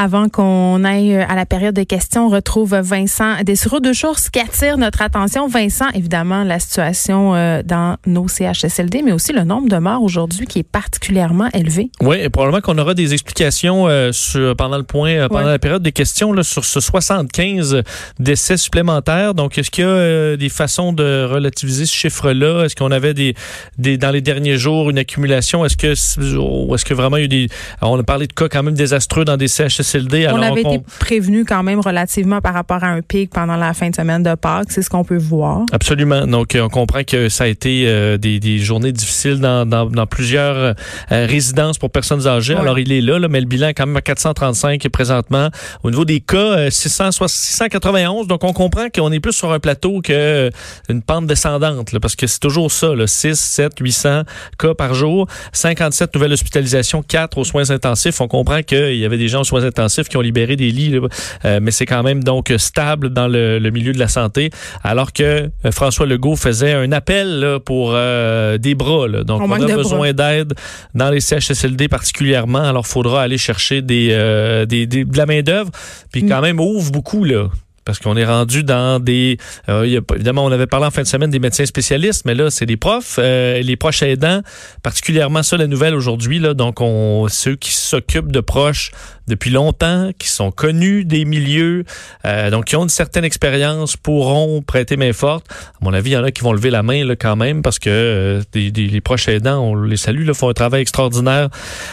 Avant qu'on aille à la période de questions, on retrouve Vincent Dessureau. Deux choses qui attirent notre attention. Vincent, évidemment, la situation euh, dans nos CHSLD, mais aussi le nombre de morts aujourd'hui qui est particulièrement élevé. Oui, et probablement qu'on aura des explications euh, sur, pendant le point, euh, pendant la période des questions là, sur ce 75 décès supplémentaires. Donc, est-ce qu'il y a des façons de relativiser ce chiffre-là? Est-ce qu'on avait des, des, dans les derniers jours une accumulation? Est-ce que, est-ce que vraiment il y a eu des, on a parlé de cas quand même désastreux dans des CHSLD? On avait été prévenu quand même relativement par rapport à un pic pendant la fin de semaine de Pâques. C'est ce qu'on peut voir. Absolument. Donc, euh, on comprend que ça a été euh, des, journées difficiles dans, plusieurs euh, résidences pour personnes âgées. Alors, il est là, mais le bilan est quand même à 435 présentement. Au niveau des cas, 691. Donc, on comprend qu'on est plus sur un plateau qu'une pente descendante, parce que c'est toujours ça, 6, 7, 800 cas par jour. 57 nouvelles hospitalisations, 4 aux soins intensifs. On comprend qu'il y avait des gens aux soins intensifs intensifs qui ont libéré des lits, euh, mais c'est quand même donc stable dans le, milieu de la santé, alors que euh, François Legault faisait un appel pour euh, des bras. Donc, on, a besoin d'aide dans les CHSLD particulièrement, alors il faudra aller chercher des, de la main-d'œuvre, puis mm. quand même ouvre beaucoup, là parce qu'on est rendu dans des... Euh, évidemment, on avait parlé en fin de semaine des médecins spécialistes, mais là, c'est des profs, euh, les proches aidants, particulièrement ça, la nouvelle aujourd'hui. Là, donc, on, ceux qui s'occupent de proches depuis longtemps, qui sont connus des milieux, euh, donc qui ont une certaine expérience, pourront prêter main forte. À mon avis, il y en a qui vont lever la main là, quand même, parce que les proches aidants, on les salue, font un travail extraordinaire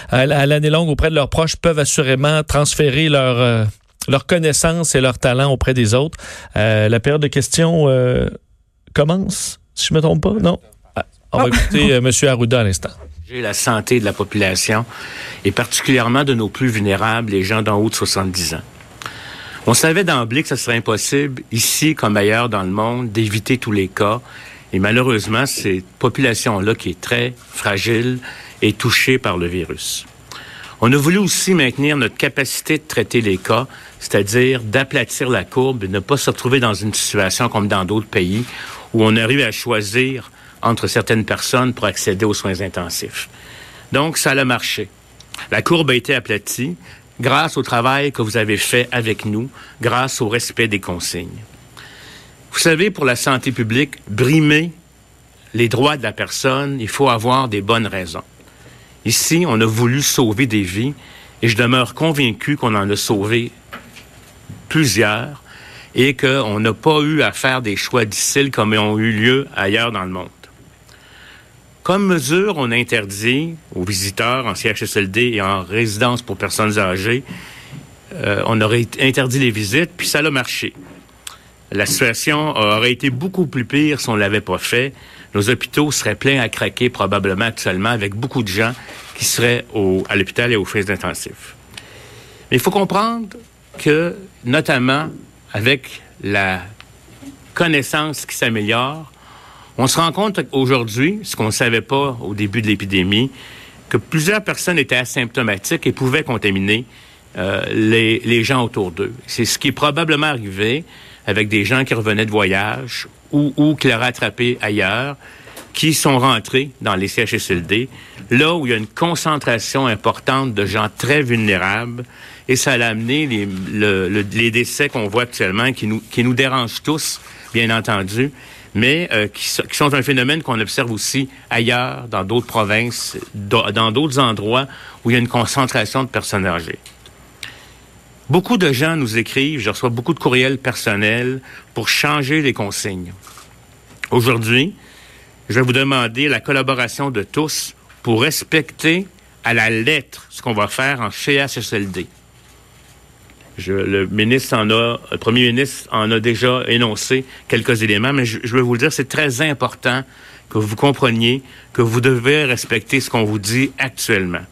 à, l'année longue auprès de leurs proches, peuvent assurément transférer leur leur connaissance et leur talent auprès des autres. Euh, la période de questions euh, commence, si je me trompe pas, non? Ah, on va ah. écouter euh, M. Arruda à l'instant. La santé de la population et particulièrement de nos plus vulnérables, les gens d'en haut de 70 ans. On savait d'emblée que ce serait impossible, ici comme ailleurs dans le monde, d'éviter tous les cas. Et malheureusement, cette population-là qui est très fragile est touchée par le virus. On a voulu aussi maintenir notre capacité de traiter les cas, c'est-à-dire d'aplatir la courbe et ne pas se retrouver dans une situation comme dans d'autres pays où on arrive à choisir entre certaines personnes pour accéder aux soins intensifs. Donc, ça a marché. La courbe a été aplatie grâce au travail que vous avez fait avec nous, grâce au respect des consignes. Vous savez, pour la santé publique, brimer les droits de la personne, il faut avoir des bonnes raisons. Ici, on a voulu sauver des vies et je demeure convaincu qu'on en a sauvé plusieurs et qu'on n'a pas eu à faire des choix difficiles comme ils ont eu lieu ailleurs dans le monde. Comme mesure, on interdit aux visiteurs en CHSLD et en résidence pour personnes âgées, euh, on aurait interdit les visites, puis ça a marché. La situation aurait été beaucoup plus pire si on ne l'avait pas fait. Nos hôpitaux seraient pleins à craquer probablement actuellement avec beaucoup de gens qui seraient au, à l'hôpital et aux frais intensifs. Mais il faut comprendre que, notamment avec la connaissance qui s'améliore, on se rend compte aujourd'hui, ce qu'on ne savait pas au début de l'épidémie, que plusieurs personnes étaient asymptomatiques et pouvaient contaminer euh, les, gens autour d'eux. C'est ce qui est probablement arrivé avec des gens qui revenaient de voyage ou, ou qui l'auraient attrapé ailleurs, qui sont rentrés dans les CHSLD, là où il y a une concentration importante de gens très vulnérables, et ça a amené les, les décès qu'on voit actuellement, qui nous, qui nous dérangent tous, bien entendu, mais euh, qui, qui, sont un phénomène qu'on observe aussi ailleurs, dans d'autres provinces, dans d'autres endroits où il y a une concentration de personnes âgées. Beaucoup de gens nous écrivent, je reçois beaucoup de courriels personnels pour changer les consignes. Aujourd'hui, je vais vous demander la collaboration de tous pour respecter à la lettre ce qu'on va faire en CHSLD. Le ministre premier ministre en a déjà énoncé quelques éléments, mais je, je vais vous le dire, c'est très important que vous compreniez que vous devez respecter ce qu'on vous dit actuellement.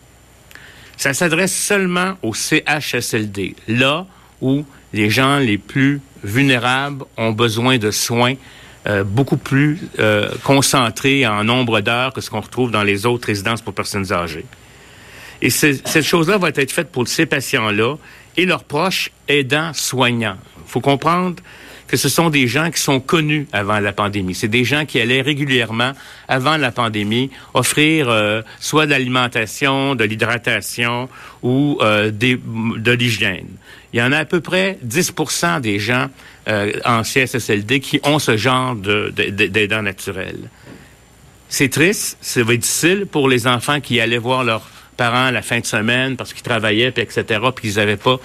Ça s'adresse seulement au CHSLD, là où les gens les plus vulnérables ont besoin de soins euh, beaucoup plus euh, concentrés en nombre d'heures que ce qu'on retrouve dans les autres résidences pour personnes âgées. Et cette chose-là va être faite pour ces patients-là et leurs proches aidants soignants. Il faut comprendre que ce sont des gens qui sont connus avant la pandémie. C'est des gens qui allaient régulièrement, avant la pandémie, offrir euh, soit de l'alimentation, de l'hydratation ou euh, de l'hygiène. Il y en a à peu près 10% des gens en CSSLD qui ont ce genre d'aidants naturels. C'est triste, c'est difficile pour les enfants qui allaient voir leurs parents la fin de semaine parce qu'ils travaillaient, puis etc., puis qu'ils n'avaient pas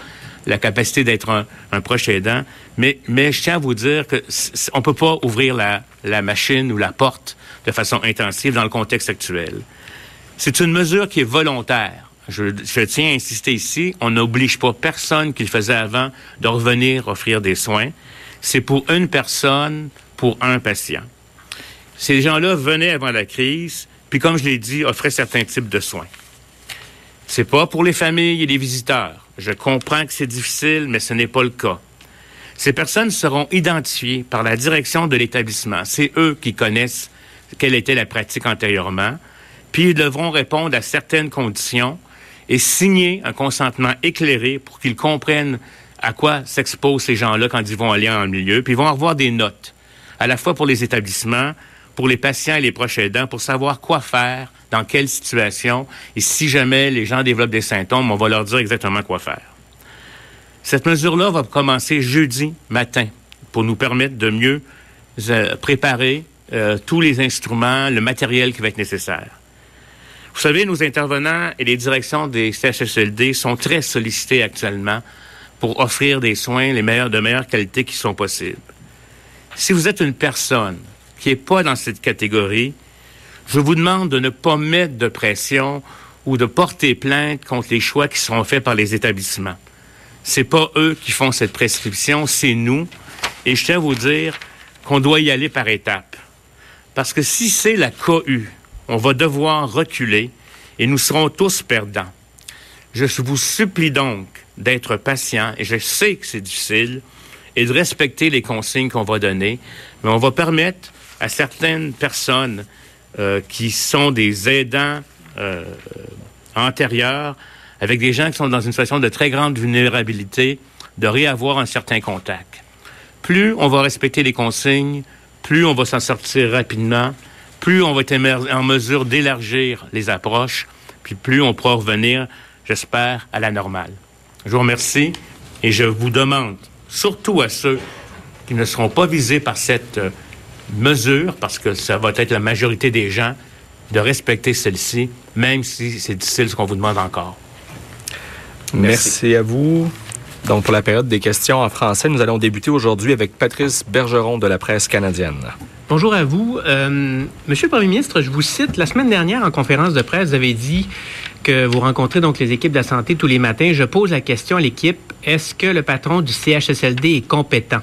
la capacité d'être un, proche aidant. Mais, mais je tiens à vous dire que on peut pas ouvrir la, la machine ou la porte de façon intensive dans le contexte actuel. C'est une mesure qui est volontaire. Je, je, tiens à insister ici, on n'oblige pas personne qui le faisait avant de revenir offrir des soins. C'est pour une personne, pour un patient. Ces gens-là venaient avant la crise, puis comme je l'ai dit, offraient certains types de soins. C'est pas pour les familles et les visiteurs. Je comprends que c'est difficile, mais ce n'est pas le cas. Ces personnes seront identifiées par la direction de l'établissement. C'est eux qui connaissent quelle était la pratique antérieurement, puis ils devront répondre à certaines conditions et signer un consentement éclairé pour qu'ils comprennent à quoi s'exposent ces gens-là quand ils vont aller en milieu, puis ils vont avoir des notes, à la fois pour les établissements, pour les patients et les proches aidants, pour savoir quoi faire, dans quelle situation, et si jamais les gens développent des symptômes, on va leur dire exactement quoi faire. Cette mesure-là va commencer jeudi matin pour nous permettre de mieux euh, préparer euh, tous les instruments, le matériel qui va être nécessaire. Vous savez, nos intervenants et les directions des CHSLD sont très sollicités actuellement pour offrir des soins les meilleurs, de meilleure qualité qui sont possibles. Si vous êtes une personne qui n'est pas dans cette catégorie, je vous demande de ne pas mettre de pression ou de porter plainte contre les choix qui seront faits par les établissements. C'est pas eux qui font cette prescription, c'est nous. Et je tiens à vous dire qu'on doit y aller par étapes. Parce que si c'est la COU, on va devoir reculer et nous serons tous perdants. Je vous supplie donc d'être patient, et je sais que c'est difficile, et de respecter les consignes qu'on va donner, mais on va permettre à certaines personnes euh, qui sont des aidants euh, antérieurs, avec des gens qui sont dans une situation de très grande vulnérabilité, de réavoir un certain contact. Plus on va respecter les consignes, plus on va s'en sortir rapidement, plus on va être en mesure d'élargir les approches, puis plus on pourra revenir, j'espère, à la normale. Je vous remercie et je vous demande, surtout à ceux qui ne seront pas visés par cette euh, mesure, parce que ça va être la majorité des gens, de respecter celle-ci, même si c'est difficile ce qu'on vous demande encore. Merci. à vous. Donc, pour la période des questions en français, nous allons débuter aujourd'hui avec Patrice Bergeron de la presse canadienne. Bonjour à vous. Euh, Monsieur le Premier ministre, je vous cite, la semaine dernière en conférence de presse, vous avez dit vous rencontrez donc les équipes de la santé tous les matins. Je pose la question à l'équipe, est-ce que le patron du CHSLD est compétent?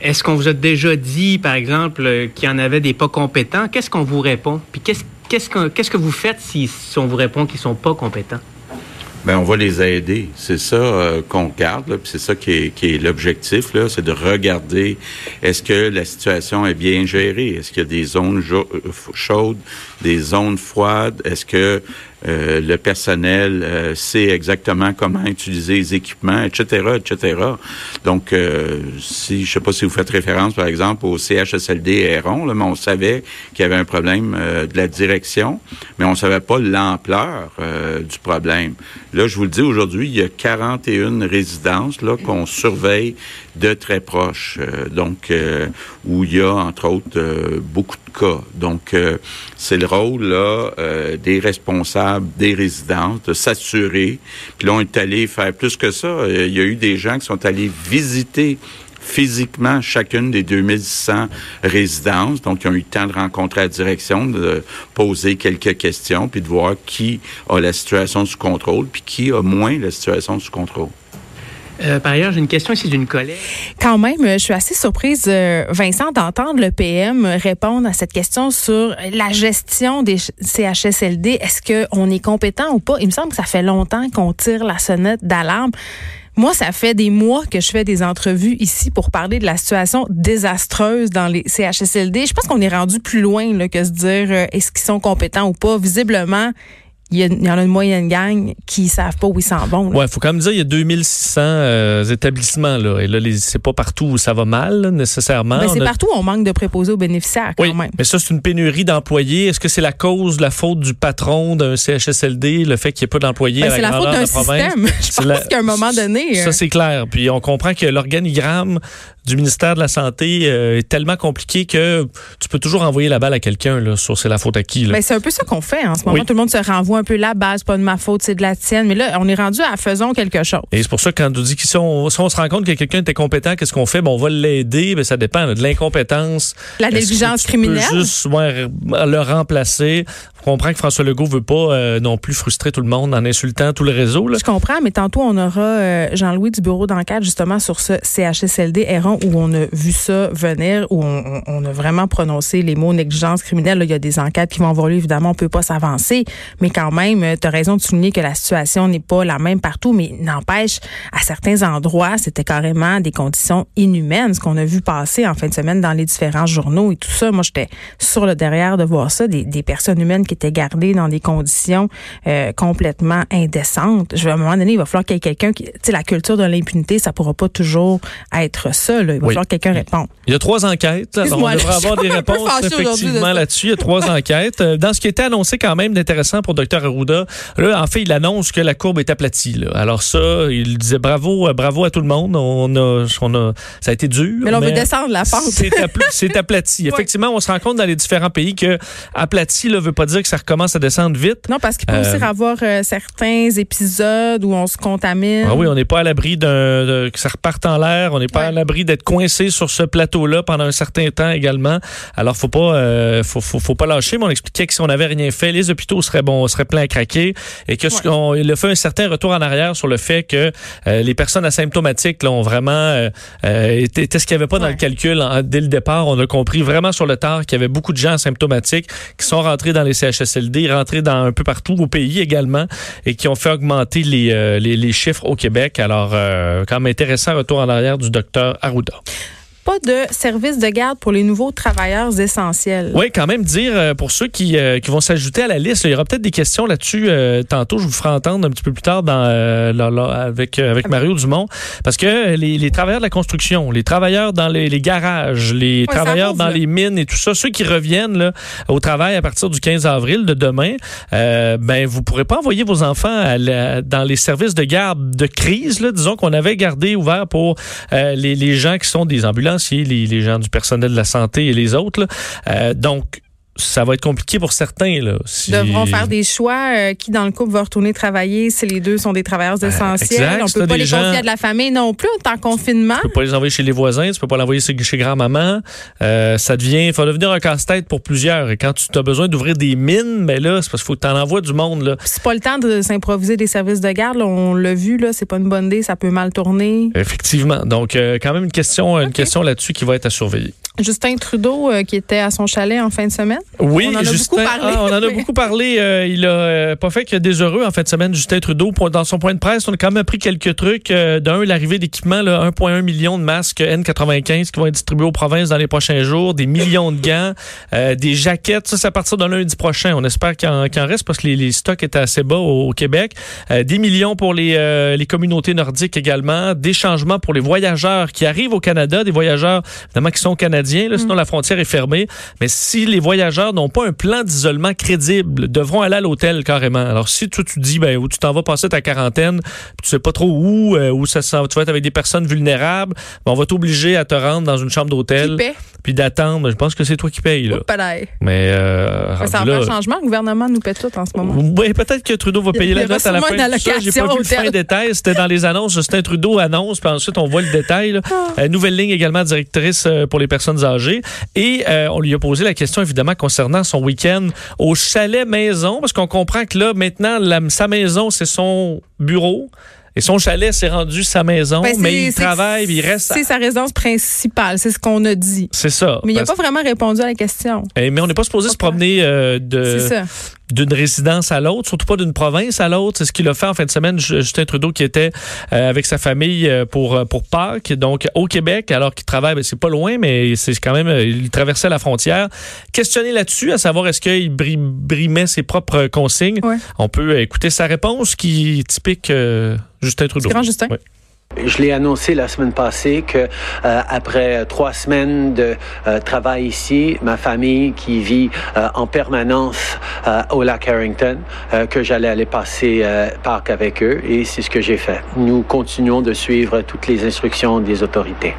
Est-ce qu'on vous a déjà dit, par exemple, qu'il y en avait des pas compétents? Qu'est-ce qu'on vous répond? Puis qu'est-ce, qu'est-ce, que, vous faites si, on vous répond qu'ils sont pas compétents? Bien, on va les aider. C'est ça euh, qu'on regarde, c'est ça qui est, l'objectif, c'est de regarder est-ce que la situation est bien gérée, est-ce qu'il y a des zones euh, chaudes, des zones froides, est-ce que euh, le personnel euh, sait exactement comment utiliser les équipements, etc., etc. Donc, euh, si je sais pas si vous faites référence, par exemple, au CHSLD Héron, là, mais on savait qu'il y avait un problème de la direction, mais on savait pas l'ampleur du problème. Là, je vous le dis aujourd'hui, il y a 41 résidences là qu'on surveille de très proche, donc où il y a entre autres beaucoup de cas. Donc, c'est le rôle là des responsables des résidences, de s'assurer. Puis là, on est allé faire plus que ça. Euh, il y a eu des gens qui sont allés visiter physiquement chacune des 2600 résidences. Donc, ils ont eu le temps de rencontrer la direction, de poser quelques questions, puis de voir qui a la situation sous contrôle, puis qui a moins la situation sous contrôle. Euh, par ailleurs, j'ai une question ici d'une collègue. Quand même, je suis assez surprise, euh, Vincent, d'entendre le PM répondre à cette question sur la gestion des CHSLD. Est-ce qu'on est compétent ou pas? Il me semble que ça fait longtemps qu'on tire la sonnette d'alarme. Moi, ça fait des mois que je fais des entrevues ici pour parler de la situation désastreuse dans les CHSLD. Je pense qu'on est rendu plus loin là, que se dire euh, est-ce qu'ils sont compétents ou pas. Visiblement, il y, en a une moyenne gang qui savent pas où ils s'en vont. Ouais, faut quand même dire il y a 2600 euh, établissements là et là c'est pas partout où ça va mal nécessairement. Ben, c'est partout où on manque de préposés aux bénéficiaires quand oui, même. Mais ça c'est une pénurie d'employés. Est-ce que c'est la cause, la faute du patron d'un CHSLD, le fait qu'il n'y ait pas d'employés ben, à la, la de la système. Je pense qu'à un moment donné. Ça euh, c'est clair. Puis on comprend que l'organigramme du ministère de la Santé euh, est tellement compliqué que tu peux toujours envoyer la balle à quelqu'un là, sur c'est la faute à qui. Ben, c'est un peu ça qu'on fait en ce moment. Tout le monde se renvoie un peu la base, pas de ma faute, c'est de la tienne. Mais là, on est rendu à faisons quelque chose. Et c'est pour ça que quand on dit que si on, se rend compte que quelqu'un était compétent, qu'est-ce qu'on fait? Bon, on va l'aider. Ben, ça dépend de l'incompétence. La négligence criminelle? juste le remplacer? On comprend que François Legault veut pas euh, non plus frustrer tout le monde en insultant tout le réseau. Là. Je comprends, mais tantôt, on aura euh, Jean-Louis du bureau d'enquête justement sur ce CHSLD errant où on a vu ça venir, où on, a vraiment prononcé les mots négligence criminelle. il y a des enquêtes qui vont avoir lieu, évidemment, on peut pas s'avancer, mais quand même, tu as raison de souligner que la situation n'est pas la même partout, mais n'empêche, à certains endroits, c'était carrément des conditions inhumaines, ce qu'on a vu passer en fin de semaine dans les différents journaux et tout ça. Moi, j'étais sur le derrière de voir ça, des, des personnes humaines qui étaient gardées dans des conditions euh, complètement indécentes. Je, à un moment donné, il va falloir qu'il y ait quelqu'un qui, tu sais, la culture de l'impunité, ça pourra pas toujours être ça. Là. Il va falloir que quelqu'un réponde. Il y a trois enquêtes. on devrait avoir des réponses effectivement là-dessus. Il y a trois enquêtes. Euh, dans ce qui était annoncé quand même d'intéressant pour Dr Arruda, là, en fait, il annonce que la courbe est aplatie. Là. Alors ça, il disait bravo, euh, bravo à tout le monde. On a, on a, ça a été dur. Mais, là, on veut descendre la pente. C'est aplati. Effectivement, on se rend compte dans les différents pays que aplati ne veut pas dire que ça recommence à descendre vite. Non, parce qu'il peut aussi y avoir euh, certains épisodes où on se contamine. Ah oui, on n'est pas à l'abri d'un que ça reparte en l'air. On n'est pas à l'abri d'être coincé sur ce plateau-là pendant un certain temps également. Alors, faut pas, euh, faut, faut, pas lâcher. Mais on expliquait que si on n'avait rien fait, les hôpitaux seraient bon, seraient pleins à craquer et que ce qu'on, il a fait un certain retour en arrière sur le fait que euh, les personnes asymptomatiques là, ont vraiment été, ce qu'il n'y avait pas dans le calcul dès le départ. On a compris vraiment sur le tard qu'il y avait beaucoup de gens asymptomatiques qui sont rentrés dans les CHSLD, rentrés dans un peu partout au pays également et qui ont fait augmenter les, euh, les, les, chiffres au Québec. Alors, euh, quand même intéressant retour en arrière du docteur Arruda pas de service de garde pour les nouveaux travailleurs essentiels. Oui, quand même dire euh, pour ceux qui, euh, qui vont s'ajouter à la liste, il y aura peut-être des questions là-dessus euh, tantôt. Je vous ferai entendre un petit peu plus tard dans, avec, avec Mario Dumont. Parce que les, les, travailleurs de la construction, les travailleurs dans les, les garages, les travailleurs dans les mines et tout ça, ceux qui reviennent là, au travail à partir du 15 avril de demain, ben vous pourrez pas envoyer vos enfants à dans les services de garde de crise, là, disons qu'on avait gardé ouvert pour les, les gens qui sont des ambulances les, gens du personnel de la santé et les autres. Euh, donc, ça va être compliqué pour certains. Là, devront faire des choix. Euh, qui, dans le couple, va retourner travailler si les deux sont des travailleurs ben, essentiels? On ne peut pas les confier à de la famille non plus en confinement. Tu peux pas les envoyer chez les voisins, tu peux pas l'envoyer chez grand-maman. Euh, ça devient, il faut devenir un casse-tête pour plusieurs. Et quand tu as besoin d'ouvrir des mines, mais ben là, c'est parce qu'il faut que tu en envoies du monde. Là. C'est pas le temps de s'improviser des services de garde. On l'a vu, là, c'est pas une bonne idée, ça peut mal tourner. Effectivement. Donc, euh, quand même une question, une question là-dessus qui va être à surveiller. Justin Trudeau, qui était à son chalet en fin de semaine. Oui, on en a beaucoup parlé. Ah, on en a beaucoup parlé. Euh, il a euh, pas fait que des heureux en fin de semaine, Justin Trudeau. Dans son point de presse, on a quand même appris quelques trucs. Euh, d'un, l'arrivée d'équipements, 1,1 million de masques N95 qui vont être distribués aux provinces dans les prochains jours, des millions de gants, des jaquettes. Ça, c'est à partir de lundi prochain. On espère qu'il en, reste parce que les, stocks étaient assez bas au, Québec. des millions pour les, les communautés nordiques également. Des changements pour les voyageurs qui arrivent au Canada, des voyageurs évidemment qui sont canadiens. Là, sinon, mm. la frontière est fermée. Mais si les voyageurs n'ont pas un plan d'isolement crédible, devront aller à l'hôtel carrément. Alors si toi tu dis ben où tu t'en vas passer ta quarantaine, tu sais pas trop où, euh, où ça tu vas être avec des personnes vulnérables, ben, on va t'obliger à te rendre dans une chambre d'hôtel puis d'attendre. Je pense que c'est toi qui payes là. Mais euh, ça va un changement, le gouvernement nous paie tout en ce moment. Oui, peut-être que Trudeau va payer la note à la fin. J'ai pas vu le fin détail, c'était dans les annonces, Justin Trudeau annonce puis ensuite on voit le détail. Ah. Euh, nouvelle ligne également directrice euh, pour les personnes âgées et on lui a posé la question évidemment concernant son week-end au chalet maison, parce qu'on comprend que là, maintenant, sa maison, c'est son bureau. Et son chalet s'est rendu sa maison, ben, mais il travaille, il reste. C'est sa résidence principale, c'est ce qu'on a dit. C'est ça. Mais il n'a pas vraiment répondu à la question. Eh, mais on n'est pas supposé se promener euh, de. D'une résidence à l'autre, surtout pas d'une province à l'autre. C'est ce qu'il a fait en fin de semaine, Justin Trudeau, qui était euh, avec sa famille euh, pour, pour Pâques, donc au Québec, alors qu'il travaille, ben, c'est pas loin, mais c'est quand même, il traversait la frontière. Questionné là-dessus, à savoir est-ce qu'il brimait ses propres consignes? On peut écouter sa réponse qui est typique Justin Trudeau. Grand Justin? Je l'ai annoncé la semaine passée que euh, après trois semaines de euh, travail ici, ma famille qui vit euh, en permanence au lac Harrington, que j'allais aller passer parc avec eux et c'est ce que j'ai fait. Nous continuons de suivre toutes les instructions des autorités.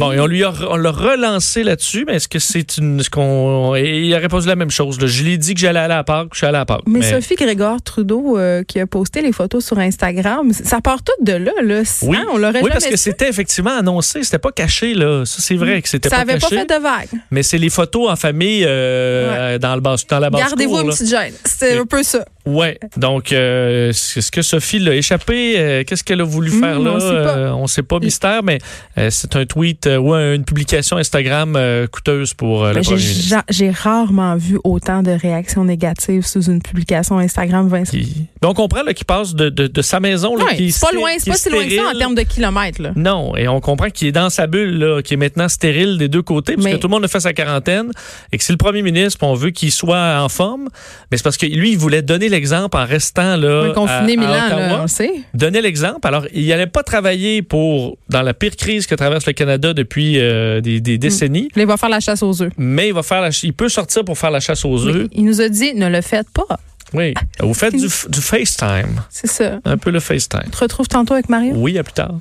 Bon, et on lui a, on l'a relancé là-dessus, mais est-ce que c'est une. Ce qu'on, il a répondu la même chose. Là. Je lui ai dit que j'allais aller à Pâques, je suis allé à Pâques. Mais, Sophie Grégoire Trudeau, euh, qui a posté les photos sur Instagram, ça part tout de là. là. Oui, on l'aurait oui parce que c'était effectivement annoncé, c'était pas caché. là. Ça, c'est vrai que c'était pas caché. Ça avait pas fait de vague. Mais c'est les photos en famille euh, dans, le bas, dans la basse Gardez-vous une petite gêne. C'était un peu ça. Oui. Donc, euh, est-ce que Sophie l'a échappé? Qu'est-ce qu'elle a voulu faire hmm, là? On sait pas, on sait pas mystère, mais c'est un tweet ou une publication Instagram euh, coûteuse pour euh, le premier ministre. J'ai rarement vu autant de réactions négatives sous une publication Instagram, Vincent. Donc, on comprend qu'il passe de, de, sa maison. Là, c'est pas loin, c'est pas si loin que ça en termes de kilomètres. Là. Non, et on comprend qu'il est dans sa bulle, qui est maintenant stérile des deux côtés, parce que tout le monde a fait sa quarantaine, et que c'est le premier ministre, on veut qu'il soit en forme, mais c'est parce que lui, il voulait donner l'exemple en restant là. confiné Milan, là, on sait. Donner l'exemple. Alors, il n'allait pas travailler pour, dans la pire crise que traverse le Canada depuis euh, des, hmm. décennies. il va faire la chasse aux œufs. Mais il va faire la, il peut sortir pour faire la chasse aux œufs. il nous a dit ne le faites pas. Oui. Vous faites du, du FaceTime. C'est ça. Un peu le FaceTime. Tu te retrouves tantôt avec Mario? Oui, à plus tard.